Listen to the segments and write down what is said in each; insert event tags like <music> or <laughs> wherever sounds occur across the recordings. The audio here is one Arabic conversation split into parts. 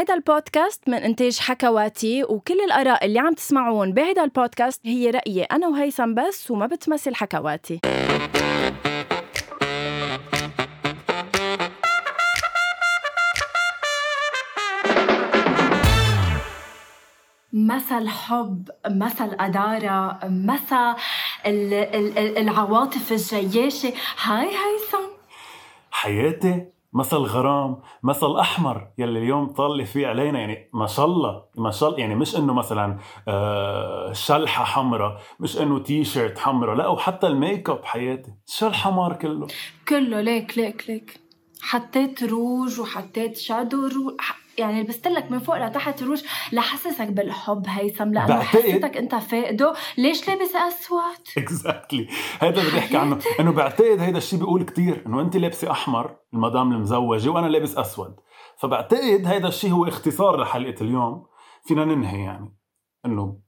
هيدا البودكاست من إنتاج حكواتي وكل الآراء اللي عم تسمعون بهيدا البودكاست هي رأيي أنا وهيثم بس وما بتمثل حكواتي. مسا الحب مسا الأدارة مسا العواطف الجياشة. هاي هيثم. حياتي مسا الغرام مسا الاحمر يلي اليوم طلي فيه علينا. يعني ما شاء الله ما شاء الله يعني مش إنه مثلا آه شلحة حمراء مش إنه تي شيرت حمراء لا وحتى الميك أب حياتي. شو الحمار كله. كله ليك ليك ليك. حطيت روج وحطيت shadow rouge يعني لبست لك من فوق لتحت روج لحسسك بالحب هيثم لأنه حسيتك أنت فاقده. ليش لابس أسود؟ <laughs> اكزاكتلي هذا بدي أحكي عنه. إنه بعتقد هيدا الشيء بيقول كتير. إنه أنت لابسة أحمر المدام المزوجة وأنا لابس أسود. فبعتقد هيدا الشيء هو اختصار لحلقة اليوم. فينا ننهي يعني. إنه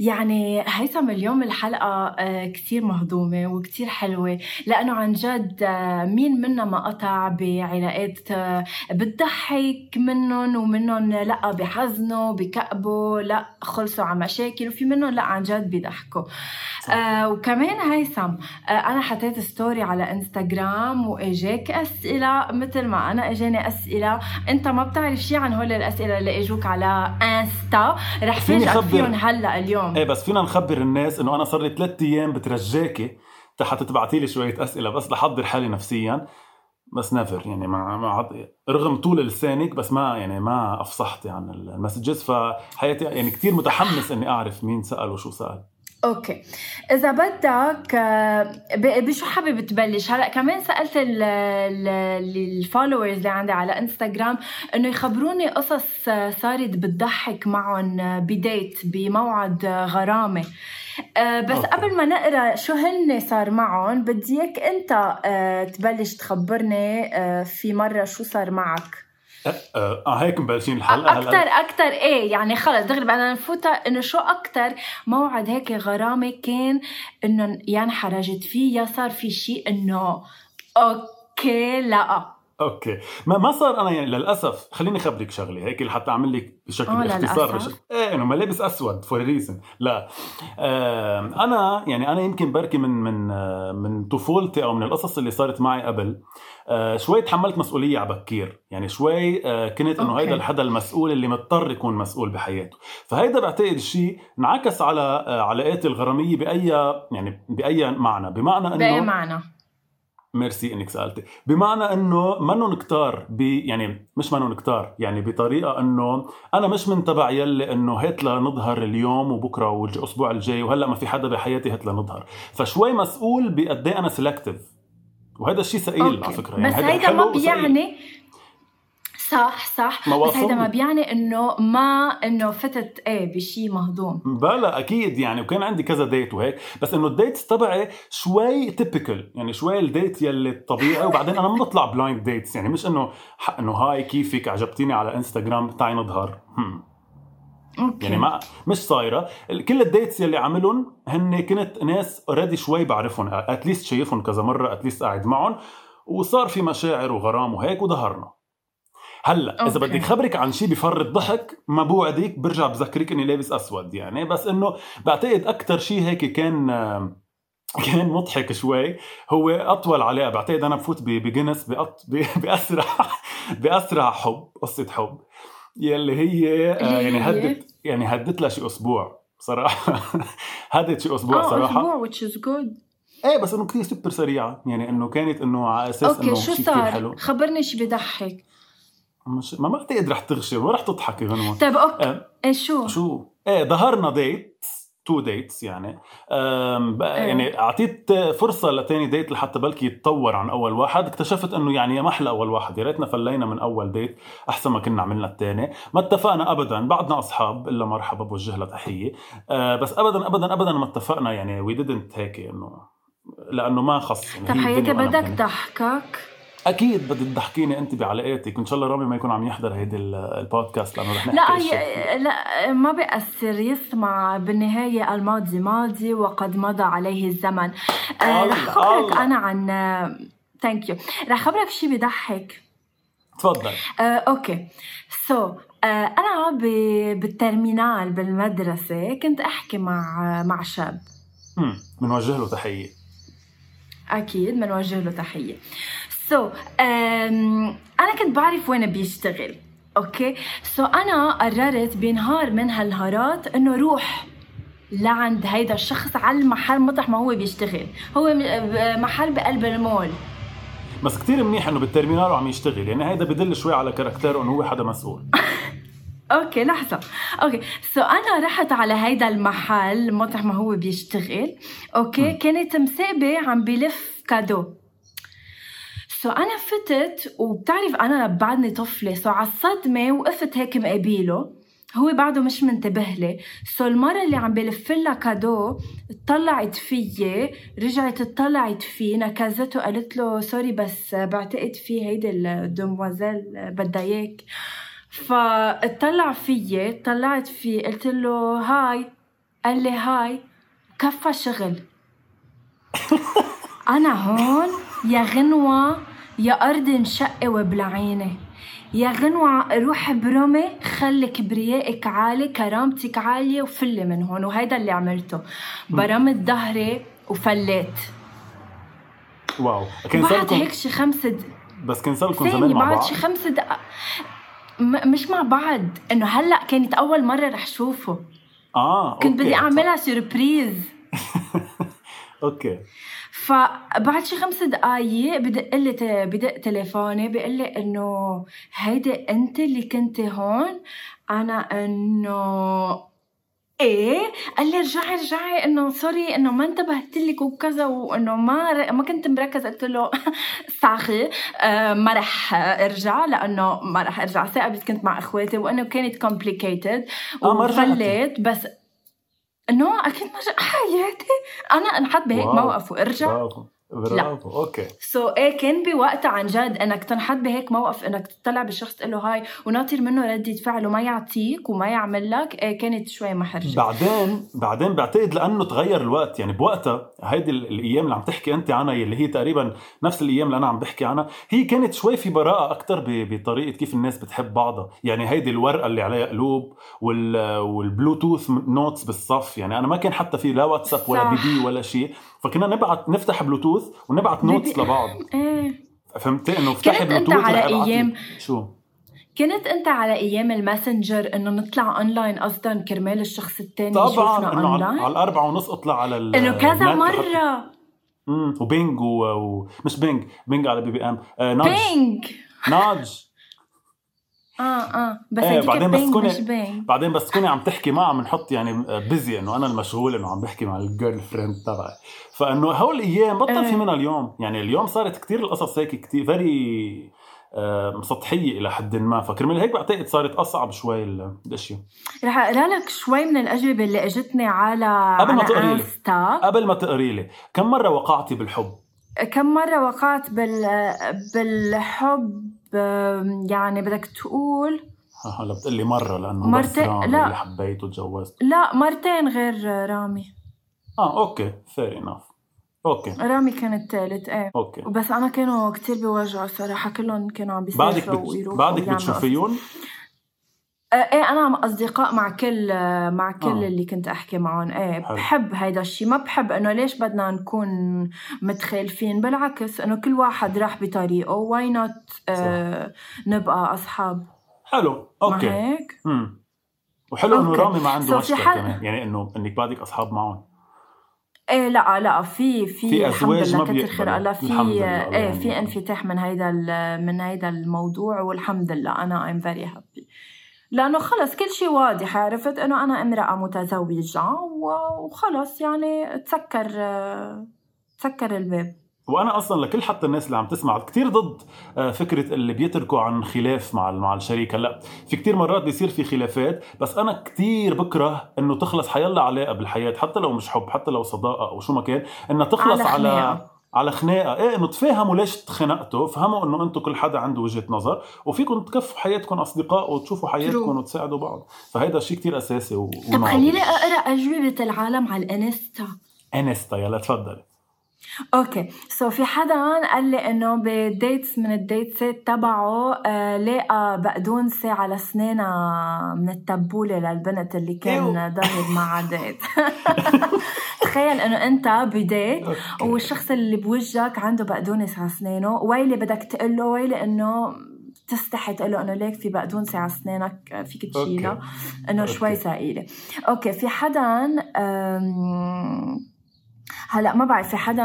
يعني هيثم اليوم الحلقة آه، كتير مهضومة وكتير حلوة لأنه عن جد آه، مين منا ما قطع بعلاقات آه، بتضحك منهم ومنهم لا بحزنوا بكأبوا لا خلصوا على مشاكل وفي منهم لا عن جد بيضحكوا. آه وكمان هيثم آه أنا حطيت story على انستغرام وإجاك أسئلة مثل ما أنا إجاني أسئلة. أنت ما بتعرف شيء عن هول الأسئلة اللي إجوك على انستا رح فاجئك فيهم هلأ اليوم. إيه بس فينا نخبر الناس إنه أنا صار لي ثلاث أيام بترجاكي. حتى تبعتي لي شوية أسئلة بس لحضر حالي نفسيا. بس never يعني ما ما رغم طول لسانك بس ما يعني ما أفصحتي عن ال messages. فحياتي يعني كثير متحمس إني أعرف مين سأل وشو سأل. okay. إذا بدك بشو حابب تبلش؟ هلا كمان سألت ال followers اللي عندي على انستغرام إنه يخبروني قصص صارت بتضحك معهم بديت بموعد غرامي. بس okay. قبل ما نقرأ شو هن صار معهم بدي اياك انت تبلش تخبرني في مرة شو صار معك؟ أه, آه هيك مبلشين الحلقة. أكثر أكثر إيه يعني خلص دغري بدنا نفوت. إنه شو أكثر موعد هيك غرامي كان إنه يا انحرجت فيه يا صار في شيء إنه okay لا. okay. ما ما صار أنا يعني للأسف خليني أخبرك شغلة هيك لحتى أعمل لك بشكل آه، اختصار بشكل إيه إنه لابس أسود for reason لا. آه أنا يعني أنا يمكن بركي من من آه من طفولتي أو من القصص اللي صارت معي قبل. آه شوي تحملت مسؤولية على بكير. يعني شوي آه كنت إنه هيدا الحدا المسؤول اللي مضطر يكون مسؤول بحياته. فهيدا بعتقد الشيء انعكس على آه علاقاتي الغرامية باي يعني بأي معنى. بمعنى إنه بأي معنى؟ ميرسي إنك سألتي. بمعنى إنه منن كتار بي يعني مش منن كتار يعني بطريقة إنه أنا مش من تبع يلي إنه هات لنظهر اليوم وبكرة والأسبوع الجاي وهلأ ما في حدا بحياتي هات لنظهر فشوي مسؤول بقد إيه أنا selective وهذا الشيء ثقيل على فكرة. يعني بس هيدا ما بيعني صح صح. بس هيدا ما بيعني إنه ما إنه فتت إيه بشيء مهضوم. بلا أكيد يعني وكان عندي كذا date وهيك. بس إنه ال dates تبعي شوي typical يعني شوي ال date يلي الطبيعي. وبعدين أنا ما بطلع blind dates يعني مش إنه إنه هاي كيفك عجبتيني على انستغرام تعي نظهر okay. يعني ما مش صايرة. كل ال dates يلي عملهم هن كنت ناس already شوي بعرفهم. at least شايفهم كذا مرة at least قاعد معهم. وصار في مشاعر وغرام وهيك وظهرنا. هلا okay. اذا بدي خبرك عن شيء بفرط ضحك ما بوعدك برجع بذكرك إني لابس أسود يعني. بس إنه بعتقد أكثر شيء هيك كان كان مضحك شوي هو أطول علاقه بعتقد أنا بفوت بجنس بأط... <laughs> بأسرع بأسرع حب قصة حب يلي هي آه، يعني هدت يعني هدت لها شي أسبوع صراحة. <laughs> هدت شي أسبوع آه، صراحة. أسبوع which is good. إيه بس إنه كثير سوبر سريعة يعني إنه كانت إنه على أساس إنه شو صار؟ حلو. خبرني شي بضحك. مش ما بعتقد رح تغشي ما رح تضحكي غنوة طيب okay آه. إيه شو؟ شو؟ إيه ظهرنا date two dates يعني إيه. يعني أعطيت فرصة لتاني date لحتى بلكي يتطور عن أول واحد اكتشفت إنه يعني يا محلى أول واحد يا ريتنا فلينا من أول date أحسن ما كنا عملنا الثاني ما اتفقنا ابدا بعدنا أصحاب إلا مرحبا بوجه لها تحيه أه بس ابدا ابدا ابدا ما اتفقنا يعني وي ديدنت هيك إنه لأنه ما خص يعني طب حياتي بدك ضحكك أكيد بدك تضحكيني أنت بعلاقاتك. إن شاء الله رامي ما يكون عم يحضر هيدي البودكاست لأنه رح نحكي لا لا ما بيأثر. يسمع بالنهاية الماضي ماضي وقد مضى عليه الزمن. آه، رح خبرك أنا عن thank you رح خبرك شيء بضحك. تفضل. آه، okay. so آه، أنا ب- بال terminale بالمدرسة كنت أحكي مع مع شاب. امم بنوجه له تحية. أكيد بنوجه له تحية. so, أنا كنت بعرف وين بيشتغل okay؟ so, أنا قررت بنهار من هالنهارات إنه روح لعند هيدا الشخص على المحل مطرح ما هو بيشتغل. هو محل بقلب المول. بس كتير منيح إنه بال terminale وعم يشتغل يعني هيدا بدل شوي على caractère ه إنه هو حدا مسؤول. <laughs> okay لحظة. okay. so أنا رحت على هيدا المحل مطرح ما هو بيشتغل okay؟ م. كانت مناسبة عم بلف cadeau. so أنا فتت وبتعرف أنا بعدني طفلة. so على الصدمة وقفت هيك مقابيله هو بعده مش منتبه لي. so المرة اللي عم بلف لها كادر طلعت فيي. رجعت اطلعت فيه. نكزته قلت له sorry بس بعتقد في هيدي ال demoiselle بدها إياك. فاطلع فيي طلعت فيه. قلت له hi. قال لي hi كفى شغل. <laughs> أنا هون يا غنوة يا أرض انشقي وبلعيني يا غنوة روح برمي خلي كبريائك عالي كرامتك عالية وفلي من هون. وهيدا اللي عملته. برمت ظهري وفليت. wow. كان بعد هيك شي خمس د... بس كان صار لكم زمان مع بعد بعض؟ شي خمس دقائق م- مش مع بعض. إنه هلأ كانت أول مرة رح شوفه. آه كنت بدي okay. أعملها surprise <laughs> okay. فبعد شي خمس دقايق بدق لي بدق تليفوني بيقول لي إنه هيدي أنت اللي كنت هون. أنا إنه إيه؟ قال لي رجعي رجعي. إنه sorry إنه ما انتبهت لك وكذا وإنه ما ر... ما كنت مركز. قلت له <laughs> ساخي آه ما رح أرجع لأنه ما رح أرجع. ثاقبت بس كنت مع إخواتي وانه كانت complicated آه،. وفليت بس انه أكيد ما حياتي <laughs> أنا انحط بهيك. موقف وأرجع. برافو. okay. so so, إيه كان بوقتها عن جد إنك تنحط بهيك موقف إنك تطلع بالشخص تقول له hi وناطر منه ردة فعل وما يعطيك وما يعمل لك إيه كانت شوي محرجة. بعدين بعدين بعتقد لأنه تغير الوقت. يعني بوقتها هيدي ال- الأيام اللي عم تحكي أنت عنها اللي هي تقريبا نفس الأيام اللي أنا عم بحكي عنها هي كانت شوي في براءة أكثر بطريقة كيف الناس بتحب بعضها. يعني هيدي الورقة اللي عليها قلوب وال وال Bluetooth notes بالصف. يعني أنا ما كان حتى في لا واتساب ولا. BB ولا شيء. فكنا نبعت نفتح بلوتوث ونبعت notes لبعض. <laughs> إيه. فهمتي إنه افتحي بلوتوث على. أيام- شو؟ كنت أنت على أيام الماسنجر إنه نطلع اونلاين قصدا كرمال الشخص الثاني طبعا إنه على, على الأربعة ونص أطلع على إنه كذا مرة. امم و ping و... و... مش ping ping على BBM. آه nudge. ping. nudge. آه آه. بس هيديك بعدين بس تكوني- بعدين بس تكوني عم تحكي معها بنحط يعني busy إنه أنا المشغول إنه عم بحكي مع ال girlfriend تبعي. فإنه هول الأيام بطل في إيه. منها اليوم. يعني اليوم صارت كتير القصص هيك كتير very سطحية إلى حد ما. فكرمال هيك بعتقد صارت أصعب شوي ال- الأشياء. رح أقرأ لك شوي من الأجوبة اللي إجتني على قبل ما تقري لي. قبل ما تقري لي. كم مرة وقعتي بالحب؟ كم مرة وقعت بال بالحب؟ يعني بدك تقول هلا بتقلي مرة لأنه مرتين- بس رامي لا. اللي حبيته وتجوزت لا مرتين غير رامي. آه okay fair enough okay. رامي كان الثالث إيه. okay. بس أنا كانوا كتير بيوجعوا صراحة كلهم كانوا عم بيسافروا بعدك بت... بعدك بتشوفيهم؟ إيه أنا مع أصدقاء مع كل آه، مع كل آه. اللي كنت أحكي معهم. إيه حلو. بحب هيدا الشيء ما بحب إنه ليش بدنا نكون متخالفين؟ بالعكس إنه كل واحد راح بطريقه. why not نبقى أصحاب. حلو. ما okay. هيك؟ امم وحلو إنه. رامي ما عنده So مشكلة حل- كمان. يعني إنه إنك بعدك أصحاب معهم. إيه لا لا. في في, في لله ما كتر. خير الله. في إيه في. انفتاح من هيدا من هيدا الموضوع والحمد لله. أنا am very happy لأنه خلص كل شيء واضح عرفت؟ إنه أنا امرأة متزوجة وخلص يعني تسكر تسكر الباب. وأنا أصلا لكل حتى الناس اللي عم تسمع كثير ضد آه، فكرة اللي بيتركوا عن خلاف مع مع الشريك هلا في كثير مرات بيصير في خلافات بس أنا كثير بكره إنه تخلص حيلا علاقة بالحياة حتى لو مش حب حتى لو صداقة أو شو ما كان إنها تخلص على على. على خناقة. إيه إنه تفهموا ليش تخنقتوا؟ فهموا إنه أنتم كل حدا عنده وجهة نظر وفيكم تكفوا حياتكم أصدقاء وتشوفوا حياتكم. وتساعدوا بعض. فهيدا شيء كتير أساسي و... طب خليني أقرأ أجوبة العالم على الأنستا. Insta يلا تفضلي. okay so so, في حدا قال لي إنه ب dates من ال dateات تبعه آه لقى بقدونسه على اسنانها من التبولة للبنت اللي كان ضارب معها date تخيل إنه أنت ب date والشخص اللي بوجهك عنده بقدونس على اسنانه ويلي بدك تقول له ويلي إنه تستحي تقول له إنه ليك في بقدونسه على اسنانك فيك تشيلها إنه شوي ثقيلة. okay في حدا هلا ما بعرف في حدا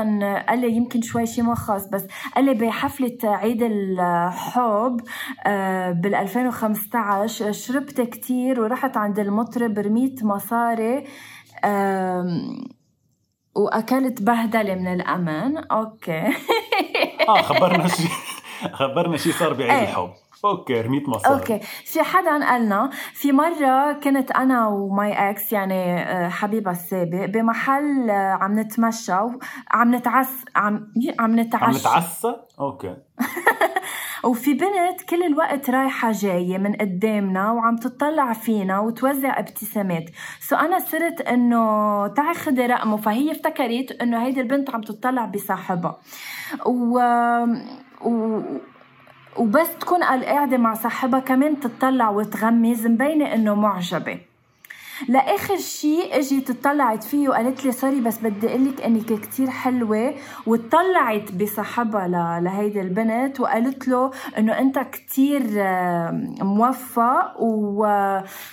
قال لي يمكن شوي شيء ما خاص بس قال لي بحفلة عيد الحب بال 2015 شربت كتير ورحت عند المطرب رميت مصاري وأكلت بهدلة من الامان okay. آه خبرنا شيء <laughs> خبرنا شيء صار بعيد إيه. الحب. okay رميت مصاري okay. في حدا قالنا في مرة كنت أنا و my ex يعني آه، حبيبها السابق بمحل آه، عم نتمشى عم نتعس عم عم نتعشى. عم نتعسى؟ okay. <laughs> وفي بنت كل الوقت رايحة جاية من قدامنا وعم تطلع فينا وتوزع ابتسامات. so أنا صرت إنه تعي خدي رقمه فهي افتكرت إنه هيدي البنت عم تطلع بصاحبها. و... و... وبس تكون قاعدة مع صاحبها كمان تطلع وتغمز مبينة إنه معجبة. لآخر شيء اجت اطلعت فيه وقالت لي سوري بس بدي أقول لك إنك كثير حلوة وطلعت بصاحبها لهيدي البنت وقالت له إنه أنت كثير موفق و...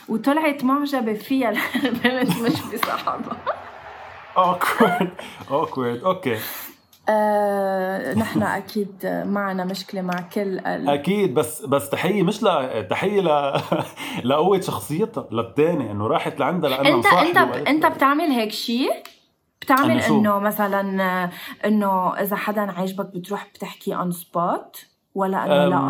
وطلعت معجبة فيها <laughs> البنت مش بصاحبها. awkward awkward okay آه، نحن <laughs> أكيد معنا مشكلة مع كل ال... أكيد بس بس تحية مش لا تحية ل <laughs> لقوة شخصيتها للثاني إنه راحت لعندها لأنه أنت أنت أنت بتعمل هيك شيء بتعمل إنه مثلا إنه إذا حدا عجبك بتروح بتحكي on spot ولا أنه لا؟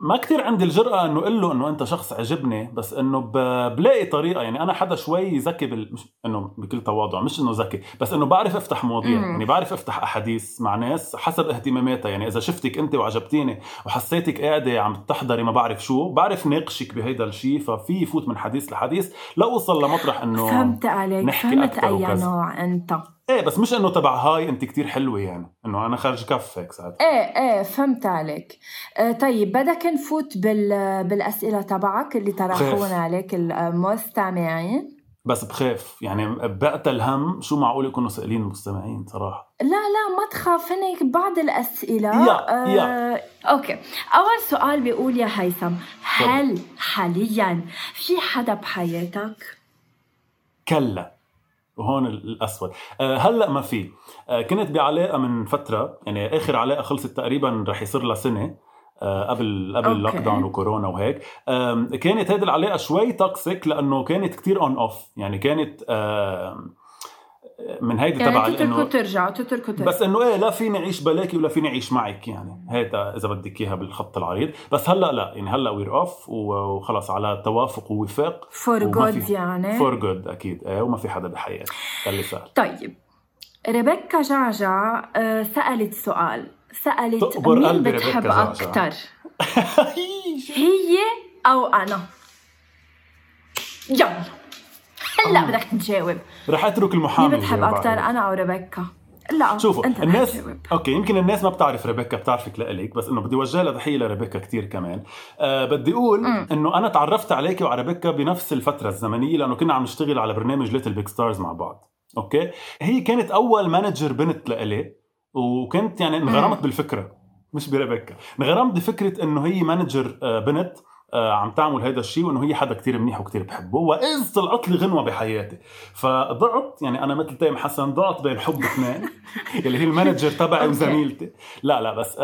ما كثير عندي الجرأة إنه أقول له إنه أنت شخص عجبني بس إنه بلاقي طريقة يعني أنا حدا شوي ذكي بال... مش إنه بكل تواضع مش إنه ذكي بس إنه بعرف أفتح مواضيع مم. يعني بعرف أفتح أحاديث مع ناس حسب اهتماماتها يعني إذا شفتك أنت وعجبتيني وحسيتك قاعدة عم تحضري ما بعرف شو بعرف ناقشك بهيدا الشيء ففي يفوت من حديث لحديث لاوصل لمطرح إنه فهمت عليك. نحكي فهمت أي نوع أنت. إيه بس مش إنه تبع هاي أنت كتير حلوة يعني إنه أنا خارج كف هيك ساعات. إيه إيه فهمت عليك آه طيب بدك نفوت بال بالأسئلة تبعك اللي طرحونا عليك المستمعين بس بخاف يعني بقتل الهم شو معقول يكونوا سائلين المستمعين صراحة. لا لا ما تخاف هنيك بعض الأسئلة. يا آه يا أوكي. أول سؤال بيقول يا هيثم هل حاليا في حدا بحياتك؟ كلا. وهون الأسود. آه، هلأ ما في. آه، كنت بعلاقة من فترة يعني آخر علاقة خلصت تقريبا رح يصير لها سنة آه، قبل قبل ال lockdown وكورونا وهيك. كانت هذه العلاقة شوي toxic لأنه كانت كتير on off يعني كانت من هيدي يعني تبع تتركوا ترجعوا تتركوا ترجعوا بس إنه إيه لا فيني أعيش بلاكي ولا فيني أعيش معك يعني. هيدا إذا بدك إياها بالخط العريض. بس هلأ لا يعني هلأ we're off وخلص على توافق ووفاق for good يعني. for good أكيد. إيه وما في حدا بحياتي. اللي صار طيب. ريبيكا جعجع آه، سألت سؤال. سألت مين بتحب أكثر <laughs> هي أو أنا؟ يلا. هلا بدك تجاوب. رح أترك المحامي مين بتحب أكثر أنا أو ريبيكا؟ لا شوفوا أنت الناس أوكي يمكن الناس ما بتعرف ريبيكا بتعرفك لإلك بس إنه بدي أوجه لها تحية لريبيكا كثير كمان. آه بدي أقول إنه أنا تعرفت عليك وعلى ريبيكا بنفس الفترة الزمنية لأنه كنا عم نشتغل على برنامج ليتل بيج ستارز مع بعض. أوكي؟ هي كانت أول manager بنت لإلي وكنت يعني انغرمت بالفكرة مش بريبيكا. انغرمت بفكرة إنه هي manager آه، بنت عم تعمل هذا الشيء وإنه هي حدا كتير منيح وكتير بحبه. وإذ طلعت لي غنوة بحياتي. فضعت يعني أنا مثل تيم حسن ضعت بين حب اثنين <laughs> اللي هي ال manager تبعي وزميلتي. لا لا بس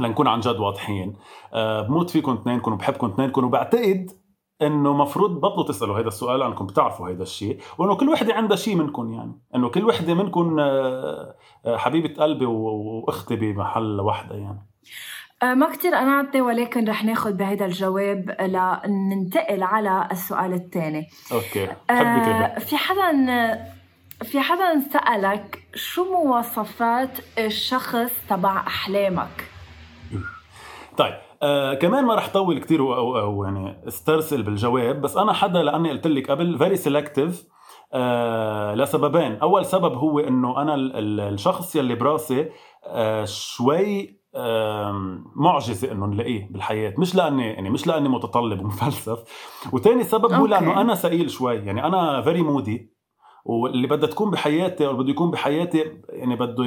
لنكون عن جد واضحين. آه، بموت فيكم اثنينكم وبحبكم اثنينكم وبعتقد إنه مفروض بطلوا تسألوا هذا السؤال لأنكم بتعرفوا هذا الشيء وإنه كل وحدة عندها شيء منكم يعني. إنه كل وحدة منكم آه، حبيبة قلبي وأختي بمحل وحدة يعني. آه، ما كتير قنعتني ولكن رح ناخذ بهذا الجواب لننتقل على السؤال الثاني. أوكي آه في حدا في حدا سألك شو مواصفات الشخص تبع أحلامك؟ طيب آه كمان ما رح طول كثير أو, أو يعني استرسل بالجواب بس أنا حدا لأني قلت لك قبل very selective آه لسببين. أول سبب هو إنه أنا الشخص يلي براسي آه شوي معجزة إنه نلاقيه بالحياة. مش لاني يعني مش لأني متطلب ومفلسف. وثاني سبب هو لأنه أنا ثقيل شوي. يعني أنا very moody واللي بدها تكون بحياتي أو بده يكون بحياتي يعني بده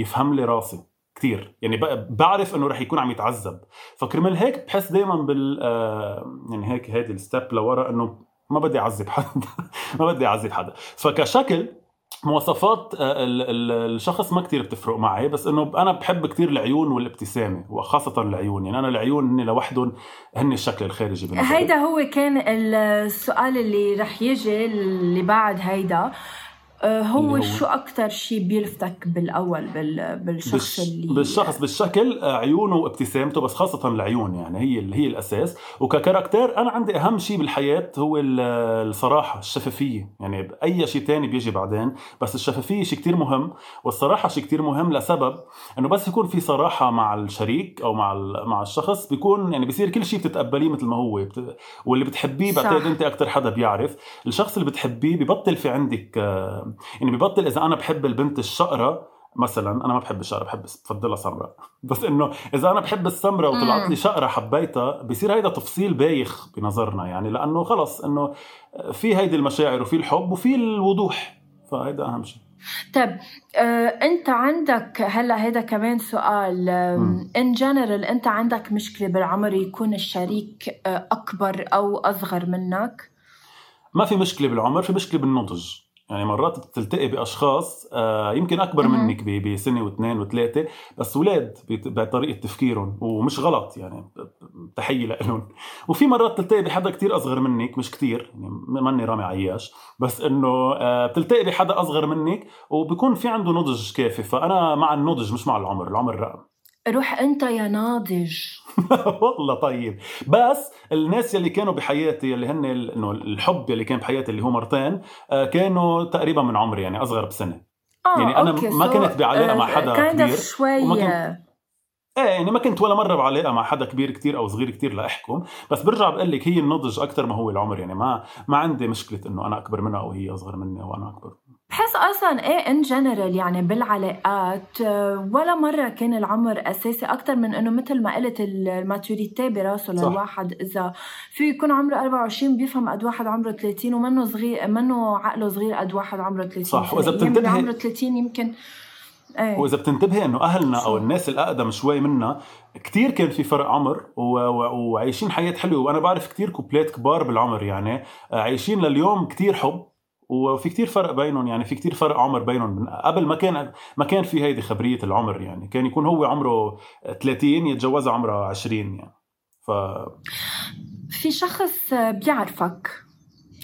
يفهم لي راسي كثير. يعني بعرف إنه رح يكون عم يتعذب. فكرمال هيك بحس دائما بال آه، يعني هيك هيدي الستيب لورا إنه ما بدي أعذب حدا. <laughs> ما بدي أعذب حدا. فكشكل مواصفات آه، الشخص ما كتير بتفرق معي بس إنه أنا بحب كتير العيون والابتسامة وخاصة العيون. يعني أنا العيون هن لوحدهم هن الشكل الخارجي بالنسبة هيدا هو كان السؤال اللي رح يجي اللي بعد هيدا. آه، هو, هو شو أكثر شيء بيلفتك بالأول بالشخص بالش اللي بالشخص بالشكل آه، عيونه وابتسامته بس خاصة العيون يعني هي اللي هي الأساس. وككاركتير أنا عندي أهم شيء بالحياة هو الصراحة الشفافية. يعني اي شيء تاني بيجي بعدين بس الشفافية شيء كتير مهم والصراحة شيء كتير مهم لسبب إنه بس يكون في صراحة مع الشريك أو مع مع الشخص بيكون يعني بيصير كل شيء بتتقبليه مثل ما هو. بت... واللي بتحبيه بعتقد أنت أكثر حدا بيعرف. الشخص اللي بتحبيه ببطل في عندك آه، يعني ببطل إذا أنا بحب البنت الشقرة مثلا أنا ما بحب الشقرة بحب بفضلها سمراء. <laughs> بس إنه إذا أنا بحب السمراء وطلعت لي شقرة حبيتها بصير هيدا تفصيل بايخ بنظرنا يعني لأنه خلص إنه في هيدي المشاعر وفي الحب وفي الوضوح. فهيدا أهم شيء. طيب آه، أنت عندك هلأ هذا كمان سؤال ان جنرال أنت عندك مشكلة بالعمر يكون الشريك آه، أكبر أو أصغر منك؟ ما في مشكلة بالعمر في مشكلة بالنضج. يعني مرات بتلتقي بأشخاص آه، يمكن أكبر منك بسنة واثنين وثلاثة بس أولاد بطريقة تفكيرهم ومش غلط يعني تحية لهم وفي مرات تلتقي بحدا كتير أصغر منك مش كتير يعني ماني رامي عياش بس إنه آه، بتلتقي بحدا أصغر منك وبكون في عنده نضج كافي فأنا مع النضج مش مع العمر العمر رقم. روح أنت يا ناضج. <laughs> والله طيب. بس الناس يلي كانوا بحياتي يلي هن إنه الحب يلي كان بحياتي اللي هو مرتين آه، كانوا تقريبا من عمري يعني أصغر بسنة. آه، يعني أنا أوكي. ما كنت بعلاقه مع حدا كبير شوي وما كنت إيه يعني ما كنت ولا مرة بعلاقه مع حدا كبير كتير أو صغير كتير لأحكم. بس برجع بقول لك هي النضج أكثر ما هو العمر يعني ما ما عندي مشكلة إنه أنا أكبر منها أو هي أصغر مني أو أنا أكبر. بحس أصلا إيه en général يعني بالعلاقات ولا مرة كان العمر أساسي أكثر من إنه مثل ما قلت ال maturity براسه للواحد. إذا في يكون عمره 24 بيفهم قد واحد عمره 30 ومنه صغير منه عقله صغير قد واحد عمره 30 صح. وإذا بتنتبهي عمره 30 يمكن إيه. وإذا بتنتبهي إنه أهلنا أو الناس الأقدم شوي منا كتير كان في فرق عمر وعايشين حياة حلوة. وأنا بعرف كتير couple ات كبار بالعمر يعني عايشين لليوم كتير حب. وفي كتير فرق بينهم يعني في كتير فرق عمر بينهم. قبل ما كان ما كان في هيدي خبرية العمر يعني كان يكون هو عمره 30 يتجوزها عمرها 20 يعني. ف في شخص بيعرفك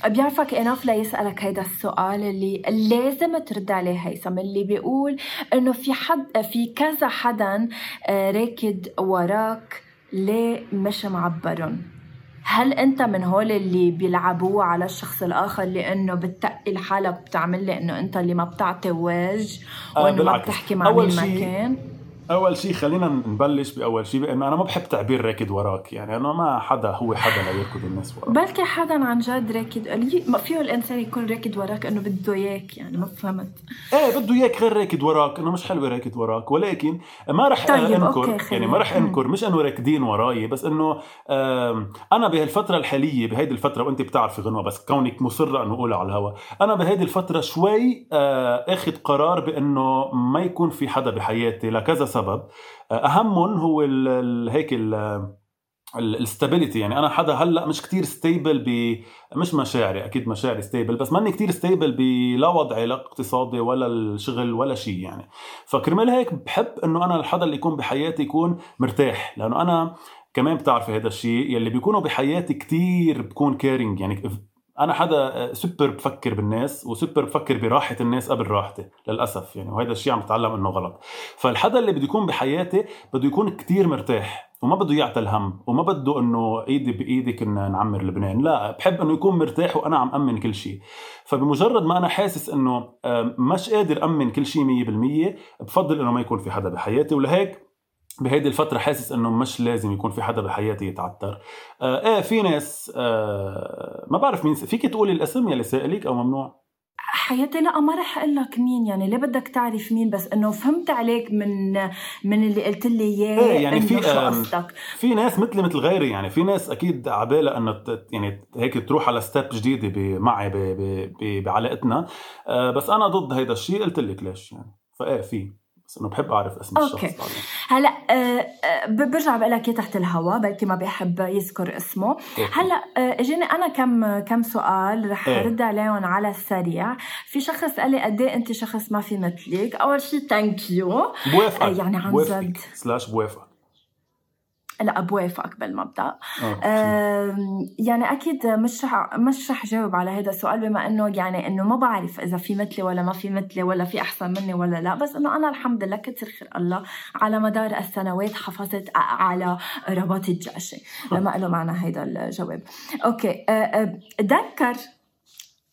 بيعرفك اناف ليسألك هيدا السؤال اللي لازم ترد عليه هيثم اللي بيقول إنه في حد في كذا حدا آه، راكد وراك ليه مش معبرهم؟ هل أنت من هول اللي بيلعبوه على الشخص الآخر لأنه بتقي لحالك بتعمل لي انه أنت اللي ما بتعطي وجه آه، وإنه ما بتحكي مع مين ما كان؟ أول شيء خلينا نبلش بأول شيء بانه أنا ما بحب تعبير راكد وراك يعني أنا ما حدا هو حدا ليركض الناس وراك. بلكي حدا عن جد راكد ما فيه الإنسان يكون راكد وراك إنه بده إياك يعني ما فهمت. إيه بده إياك غير راكد وراك إنه مش حلوة راكد وراك ولكن ما رح طيب أنكر يعني ما رح أنكر مش إنه راكدين وراي بس إنه أنا بهالفترة الحالية بهيدي الفترة وأنت بتعرفي غنوة بس كونك مصرة إنه أقولها على الهواء أنا بهيدي الفترة شوي آه، أخذ قرار بإنه ما يكون في حدا بحياتي لكذا سبب أهمهم هو ال هيك ال stability. يعني أنا حدا هلأ مش كتير stable ب مش مشاعري أكيد مشاعري stable بس ماني كتير stable بلا وضعي لا اقتصادي ولا الشغل ولا شيء يعني. فكرمال هيك بحب إنه أنا الحدا اللي يكون بحياتي يكون مرتاح لأنه أنا كمان بتعرفي هذا الشيء يلي بيكونوا بحياتي كتير بكون caring يعني أنا حدا سوبر بفكر بالناس وسوبر بفكر براحة الناس قبل راحتي للأسف. يعني وهذا الشيء عم بتعلم إنه غلط. فالحدا اللي بده يكون بحياتي بده يكون كتير مرتاح وما بده يعطي الهم وما بده إنه إيدي بإيدي كنا نعمر لبنان. لا بحب إنه يكون مرتاح وأنا عم أمن كل شيء فبمجرد ما أنا حاسس إنه مش قادر أمن كل شيء 100% بفضل إنه ما يكون في حدا بحياتي. ولهيك بهيدي الفترة حاسس إنه مش لازم يكون في حدا بحياتي يتعتر آه إيه في ناس آه ما بعرف مين فيك تقولي الاسم يلي سائلك أو ممنوع؟ حياتي لا ما رح أقول لك مين يعني. ليه بدك تعرف مين؟ بس إنه فهمت عليك من من اللي قلت لي إياه إيه يعني في قصدك في ناس مثلي مثل غيري يعني. في ناس أكيد عبالها إنه يعني هيك تروح على step جديدة معي بعلاقتنا. آه، بس أنا ضد هيدا الشيء قلت لك ليش يعني. فإيه في. بس إنه بحب أعرف اسم أوكي. الشخص هلأ آه, آه، برجع بقول لك تحت الهواء بلكي ما بيحب يذكر اسمه. أوكي. هلأ آه اجاني أنا كم كم سؤال رح إيه. رد عليهم على السريع. في شخص قال لي قد إيه أنت شخص ما في مثلك؟ أول شيء thank you بوافقك آه يعني عن جد. slash بوافقك. لا بوافقك بالمبدا آه يعني أكيد مش رح مش رح جاوب على هذا السؤال بما إنه يعني إنه ما بعرف إذا في مثلي ولا ما في مثلي ولا في أحسن مني ولا لا بس إنه أنا الحمد لله كثر خير الله على مدار السنوات حافظت على رباط الجأشة ما له معنى هذا الجواب. أوكي تذكر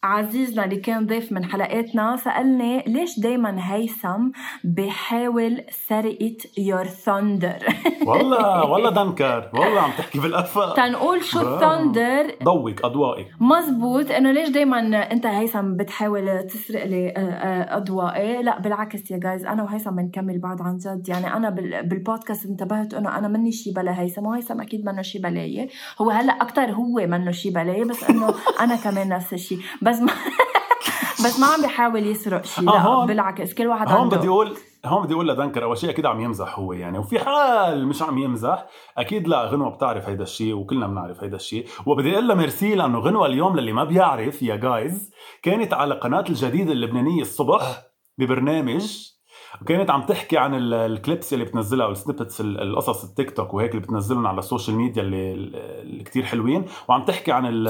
عزيزنا اللي كان ضيف من حلقاتنا سألني ليش دايما هيثم بحاول سرقة your thunder <laughs> والله والله دنكر والله عم تحكي بالأفق تنقول شو ال thunder ضوك أضوائي. مزبوط إنه ليش دايما أنت هيثم بتحاول تسرق لي آه، آه، أضوائي؟ لا بالعكس يا guys أنا وهيثم بنكمل بعض عن جد. يعني أنا بالبودكاست انتبهت إنه أنا مني شي بلا هيثم وهيثم أكيد منه شي بلاي. هو هلأ أكتر هو منه شي بلاي بس إنه <laughs> أنا كمان نفس الشيء بس ما <laughs> بس ما عم بيحاول يسرق شيء لا هون بالعكس كل واحد هون بدي أقول هون بدي أقول لدنكر أول شيء أكيد عم يمزح هو يعني وفي حال مش عم يمزح أكيد لا غنوة بتعرف هيدا الشيء وكلنا بنعرف هيدا الشيء وبدي أقول لها ميرسي لأنه غنوة اليوم للي ما بيعرف يا guys كانت على قناة الجديدة اللبنانية الصبح ببرنامج وكانت عم تحكي عن ال clips اللي بتنزلها أو ال snippets القصص التيك توك وهيك اللي بتنزلهم على ال social media اللي, اللي كثير حلوين. وعم تحكي عن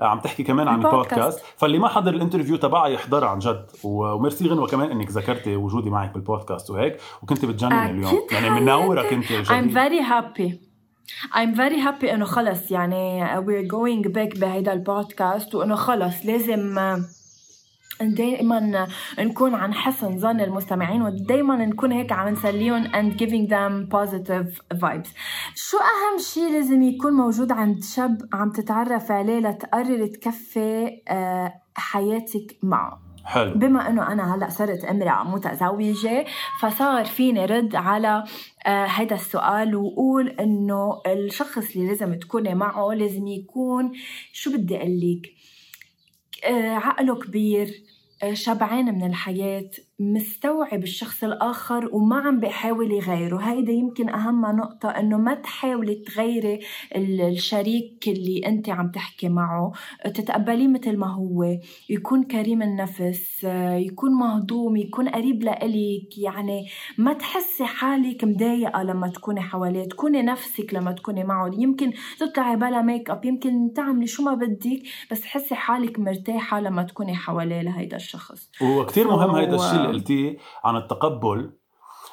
عم تحكي كمان عن البودكاست. فاللي ما حضر ال interview تبعها يحضرها عن جد. وميرسي غنوة كمان إنك ذكرتي وجودي معك بالبودكاست وهيك. وكنت بتجنني اليوم. يعني منوره كنت I'm very happy. I'm very happy إنه خلص. يعني we're going back بهيدا البودكاست وإنه خلص. لازم دائما نكون عن حسن ظن المستمعين ودائما نكون هيك عم نسليهم and giving them positive vibes. شو أهم شيء لازم يكون موجود عند شاب عم تتعرف عليه لتقرر تكفي آه، حياتك معه؟ حلو. بما إنه أنا هلأ صرت أمرأة متزوجة فصار فيني رد على هذا آه السؤال وقول إنه الشخص اللي لازم تكوني معه لازم يكون شو بدي أقول لك؟ آه عقله كبير آه، شبعان من الحياة مستوعب الشخص الآخر وما عم بيحاول يغيره. هيدا يمكن أهم نقطة أنه ما تحاولي تغيري الشريك اللي أنت عم تحكي معه. تتقبليه مثل ما هو يكون كريم النفس يكون مهضوم يكون قريب لإلك. يعني ما تحسي حالك مضايقة لما تكوني حواليه تكوني نفسك لما تكوني معه. يمكن تطلعي بلا ميك اب يمكن تعملي شو ما بدك بس تحسي حالك مرتاحة لما تكوني حواليه لهيدا الشخص. وكتير مهم هيدا الشيء قلتيه عن التقبل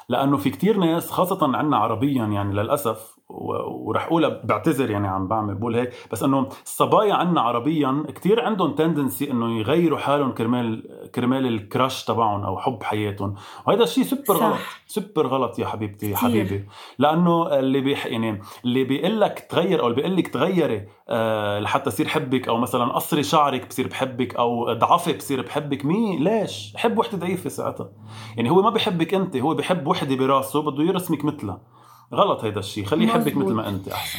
لأنه في كتير ناس خاصة عنا عربيا يعني للأسف ورح أقولها بعتذر يعني عم بعمل بقول هيك بس إنه الصبايا عنا عربيا كثير عندهم tendency إنه يغيروا حالهم كرمال كرمال ال crush تبعهم أو حب حياتهم. وهذا الشيء سوبر غلط سوبر غلط يا حبيبتي كتير. حبيبي. لأنه اللي بيح يعني اللي بيقول لك تغير أو اللي بيقول لك تغيري آه لحتى يصير حبك أو مثلا قصري شعرك بصير بحبك أو ضعفي بصير بحبك مين ليش؟ حب وحدة ضعيفة ساعتها. يعني هو ما بحبك أنت هو بحب وحدة براسه بده يرسمك مثلها. غلط هيدا الشيء خليه يحبك مثل ما أنت أحسن.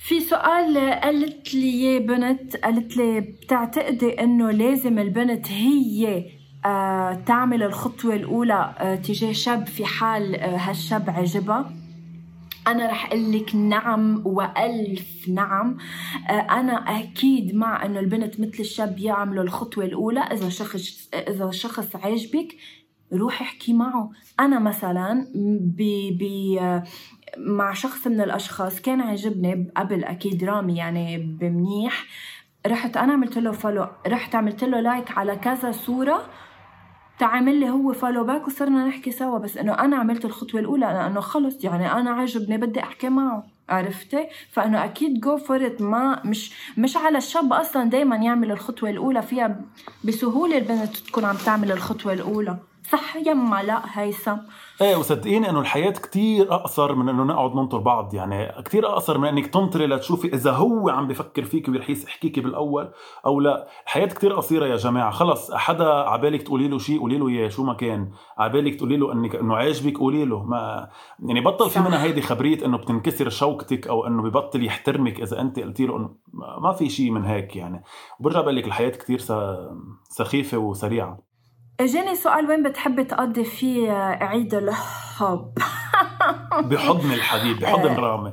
في سؤال قالت لي بنت قالت لي بتعتقدي إنه لازم البنت هي آه تعمل الخطوة الأولى آه تجاه شاب في حال آه هالشاب عجبها؟ أنا رح أقول لك نعم وألف نعم. أنا أكيد مع إنه البنت مثل الشاب يعملوا الخطوة الأولى إذا شخص إذا شخص عجبك روحي احكي معه. أنا مثلا ب ب مع شخص من الأشخاص كان عجبني قبل أكيد رامي يعني بمنيح. رحت أنا عملت له follow رحت عملت له like على كذا صورة. تعمل لي هو follow back وصرنا نحكي سوا. بس إنه أنا عملت الخطوة الأولى لأنه خلص يعني أنا عجبني بدي أحكي معه. عرفتي؟ فإنه أكيد go for ما مش مش على الشاب أصلا دائما يعمل الخطوة الأولى فيها بسهولة البنت تكون عم تعمل الخطوة الأولى. صح يما لا هيثم. إيه وصدقيني إنه الحياة كتير أقصر من إنه نقعد ننطر بعض يعني كتير أقصر من إنك تنطري لتشوفي إذا هو عم بفكر فيك ورح يحكيكي بالأول أو لا. الحياة كتير قصيرة يا جماعة. خلص حدا عبالك تقولي له شيء قولي له اياه شو ما كان. عبالك تقولي له انك إنه عاجبك قولي له. ما يعني بطل في منها هيدي خبرية إنه بتنكسر شوكتك أو إنه ببطل يحترمك إذا أنت قلتي له إنه ما في شيء من هيك يعني. وبرجع بقول لك الحياة كتير سخيفة وسريعة. اجاني سؤال وين بتحبي تقضي فيه عيد الحب؟ <laughs> بحضن الحبيب بحضن آه، رامي.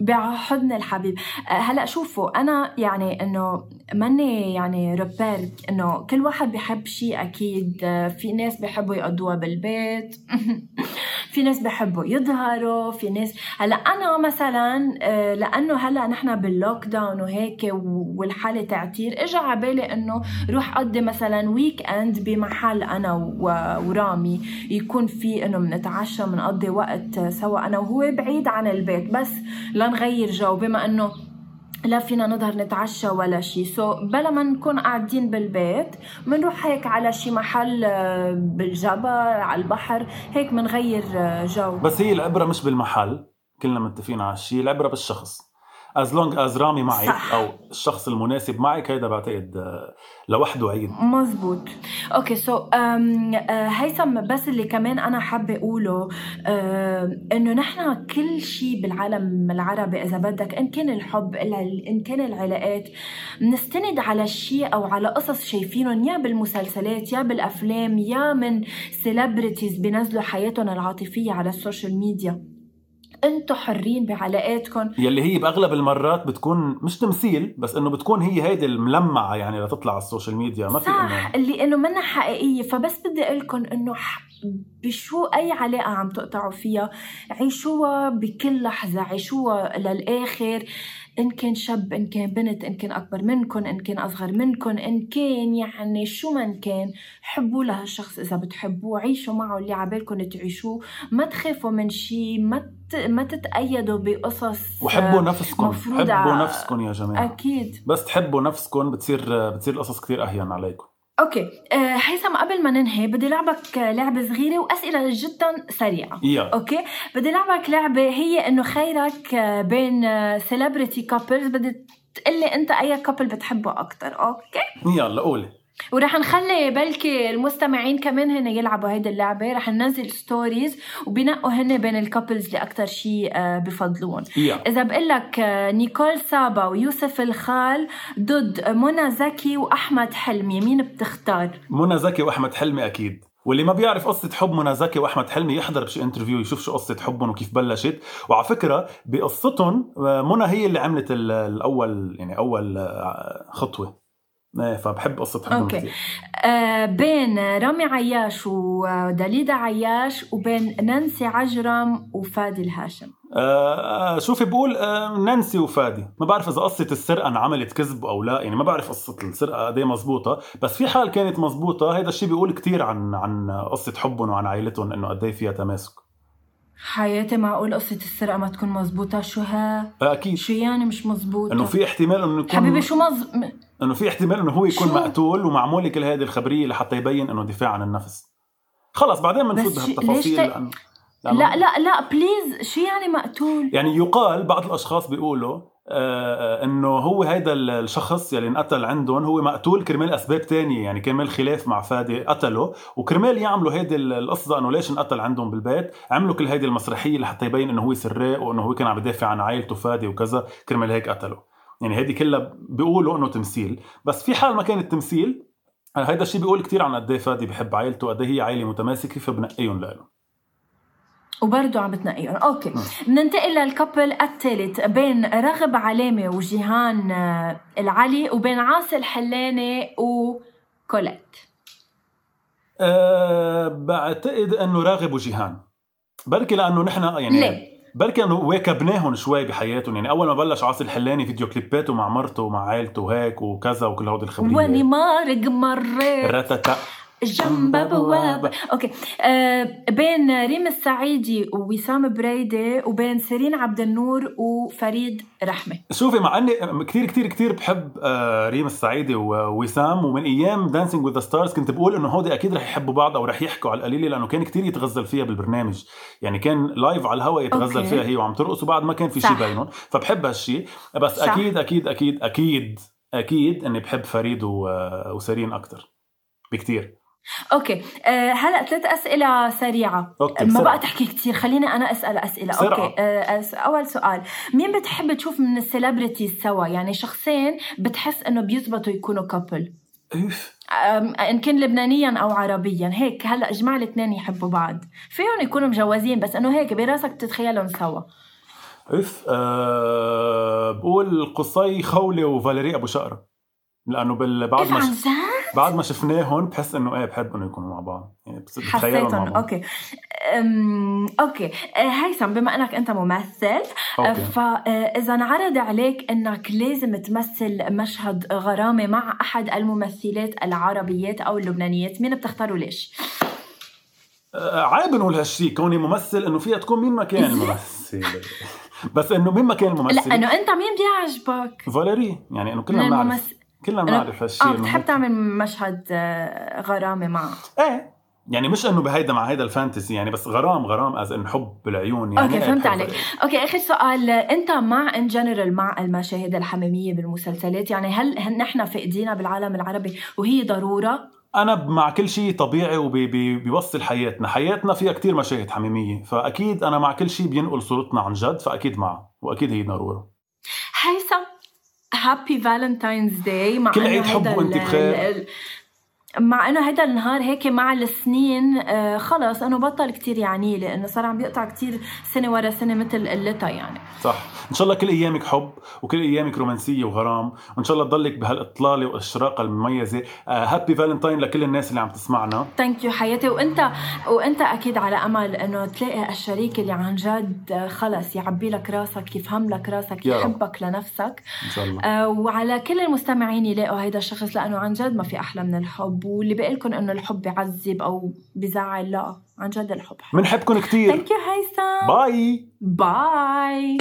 بحضن الحبيب. آه، هلا شوفوا أنا يعني إنه ماني يعني روبير إنه كل واحد بحب شيء أكيد. آه، في ناس بحبوا يقضوها بالبيت. <laughs> في ناس بحبوا يظهروا في ناس هلا أنا مثلا آه، لأنه هلا نحن باللوك داون وهيك والحالة تعتير اجى على بالي إنه روح أقضي مثلا weekend بمحل أنا ورامي يكون في إنه بنتعشى بنقضي وقت سوا أنا وهو بعيد عن البيت بس لنغير جو. بما إنه لا فينا نظهر نتعشى ولا شيء so so, بلا ما نكون قاعدين بالبيت بنروح هيك على شي محل آه، بالجبل على البحر هيك بنغير آه، جو. بس هي العبرة مش بالمحل كلنا متفقين على الشيء العبرة بالشخص. as long as رامي معك صح. أو الشخص المناسب معك هيدا بعتقد آه، لوحده عيد. مزبوط أوكي so so, um, هيثم بس اللي كمان أنا حابة أقوله uh, إنه نحن كل شيء بالعالم العربي إذا بدك إن كان الحب إن كان العلاقات بنستند على شيء أو على قصص شايفينهم يا بالمسلسلات يا بالأفلام يا من celebrities بينزلوا حياتهم العاطفية على ال social media. أنتم حرين بعلاقاتكم. يلي هي بأغلب المرات بتكون مش تمثيل بس إنه بتكون هي هيدي الملمعة يعني لتطلع على ال social media. ما في انه اللي إنه منها حقيقية. فبس بدي أقول لكم إنه بشو أي علاقة عم تقطعوا فيها عيشوها بكل لحظة عيشوها للآخر. إن كان شاب إن كان بنت إن كان أكبر منكم إن كان أصغر منكم إن كان يعني شو ما كان حبوا لهالشخص إذا بتحبوه عيشوا معه اللي عبالكم تعيشوه ما تخافوا من شيء ما ما تتقيدوا بقصص وحبوا نفسكم حبوا نفسكم يا جماعة. أكيد. بس تحبوا نفسكم بتصير بتصير القصص كثير أهون عليكم okay. آه، هيثم قبل ما ننهي بدي لعبك لعبة صغيرة وأسئلة جدا سريعة. yeah. Okay. بدي لعبك لعبة هي إنه خيرك آه، بين celebrity آه، couples بدي تقلي أنت أي couple بتحبه أكثر okay. يلا قولي. ورح نخلي بلكي المستمعين كمان هن يلعبوا هيدي اللعبة. رح ننزل stories وبنقوا هن بين ال couples اللي أكثر شيء آه، بفضلون. yeah. إذا بقول لك آه، نيكول سابا ويوسف الخال ضد منى زكي وأحمد حلمي مين بتختار؟ منى زكي وأحمد حلمي أكيد. واللي ما بيعرف قصة حب منى زكي وأحمد حلمي يحضر بشي interview يشوف شو قصة حبهم وكيف بلشت. وعلى فكرة بقصتهم آه، منى هي اللي عملت الأول يعني أول خطوة. إيه فبحب قصة حبهم أوكي. كتير. آه بين رامي عياش ودليدا عياش وبين نانسي عجرم وفادي الهاشم. آه, آه، شوفي بقول آه نانسي وفادي. ما بعرف إذا قصة السرقة انعملت كذب أو لا يعني ما بعرف قصة السرقة قد مزبوطة بس في حال كانت مزبوطة هذا الشيء بيقول كتير عن عن قصة حبهم وعن عائلتهم إنه قد فيها تماسك. حياتي معقول قصة السرقة ما تكون مزبوطة شو ها؟ أكيد شو يعني مش مزبوطة؟ إنه في احتمال إنه يكون حبيبي شو مز إنه في احتمال إنه هو يكون شو؟ مقتول ومعمول كل هذه الخبرية لحتى يبين إنه دفاع عن النفس خلص بعدين بنفوت بهالتفاصيل ت... لأنه لا لا لا please شو يعني مقتول؟ يعني يقال بعض الأشخاص بيقولوا إنه هو هيدا الشخص يلي انقتل عندهم هو مقتول كرمال أسباب تانية يعني كرمال خلاف مع فادي قتله وكرمال يعملوا هيدي القصة إنه ليش انقتل عندهم بالبيت عملوا كل هيدي المسرحية لحتى يبين إنه هو سراق وإنه هو كان عم يدافع عن عائلته فادي وكذا كرمال هيك قتله يعني هيدي كلها بيقولوا إنه تمثيل. بس في حال ما كانت تمثيل هيدا الشيء بيقول كثير عن قد فادي بحب عائلته قد هي عائلة متماسكة فبنقيهم له وبرضه عم بتنقيهم okay. بننتقل لل couple الثالث بين راغب علامة وجيهان آه، العلي وبين عاصي الحلاني وكوليت أه بعتقد إنه راغب وجيهان. بركي لأنه نحن يعني ليه؟ بركي انه واكبناهم شوي بحياتهم. يعني أول ما بلش عاصي الحلاني فيديو كليباته مع مرته ومع عائلته وهيك وكذا وكل هودي الخبريات. واني مارق مريت رتتا. جنب بواب. أوكي. آه بين ريم السعيدي ووسام بريدي وبين سيرين عبد النور وفريد رحمة. شوفي مع إني كثير كثير كثير بحب آه ريم السعيدي ووسام ومن أيام دانسينج وذ ستارز كنت بقول إنه هودي أكيد رح يحبوا بعض أو رح يحكوا على القليلة لأنه كان كثير يتغزل فيها بالبرنامج. يعني كان لايف على الهواء يتغزل أوكي. فيها هي وعم ترقص وبعد ما كان في شيء. بينهم. فبحب هالشيء بس صح. أكيد أكيد أكيد أكيد أكيد إني بحب فريد و- وسيرين أكثر بكثير. okay. آه هلا ثلاث أسئلة سريعة. أوكي، ما. بقى تحكي كثير خليني أنا أسأل أسئلة. بسرعة. أوكي. أس- أول سؤال. مين بتحب تشوف من celebrities سوا؟ يعني شخصين بتحس إنه بيزبطوا يكونوا couple إن كان لبنانياً أو عربياً. هيك هلا اجمع الاثنين يحبوا بعض. فيهم يكونوا مجوزين بس إنه هيك براسك بتتخيلهم سوا. أوف. أه بقول قصي خولة وفاليري أبو شقرة. لأنه بال... بعد إيه ما عن ش... جد؟ بعد ما شفناهم بحس إنه إيه بحب إنه يكونوا مع بعض. يعني حسيتهم okay. أم... okay. آه، هيثم بما إنك أنت ممثل okay. فاذا انعرض عليك إنك لازم تمثل مشهد غرامة مع أحد الممثلات العربيات أو اللبنانيات مين بتختاروا ليش؟ عيب نقول هالشيء كوني ممثل إنه فيها تكون مين ما كان الممثل <laughs> بس إنه مين ما كان لا الممثل انه أنت مين بيعجبك؟ فاليري. يعني إنه كلنا بنعرف. كلنا بنعرف هالشيء آه بتحب تعمل مشهد آه، غرامة معه إيه يعني مش إنه بهيدا مع هيدا ال fantasy يعني بس غرام غرام as in حب بالعيون يعني okay إيه فهمت عليك. okay آخر سؤال أنت مع in general مع المشاهد الحميمية بالمسلسلات؟ يعني هل هل نحن فاقدينها بالعالم العربي وهي ضرورة؟ أنا مع كل شيء طبيعي وبيوصل حياتنا. حياتنا فيها كتير مشاهد حميمية فأكيد أنا مع كل شيء بينقل صورتنا عن جد فأكيد معه وأكيد هي ضرورة. هيثم happy Valentine's Day مع كل عيد حب ال- بخير. مع إنه هيدا النهار هيك مع السنين آه خلص إنه بطل كتير يعني لي لأنه صار عم بيقطع كتير سنة ورا سنة مثل قلتها يعني. صح. إن شاء الله كل أيامك حب وكل أيامك رومانسية وغرام وإن شاء الله تضلك بهالإطلالة والأشراقة المميزة. happy Valentine لكل الناس اللي عم تسمعنا. thank you حياتي. وإنت وإنت أكيد على أمل إنه تلاقي الشريك اللي عن جد آه، خلص يعبي لك راسك يفهم لك راسك يا رب. يحبك لنفسك. إن شاء الله. آه، وعلى كل المستمعين يلاقوا هيدا الشخص لأنه عن جد ما في أحلى من الحب. واللي بقول لكم إنه الحب بيعذب أو بزعل لا عن جد الحب بنحبكم كثير thank you هيثم bye bye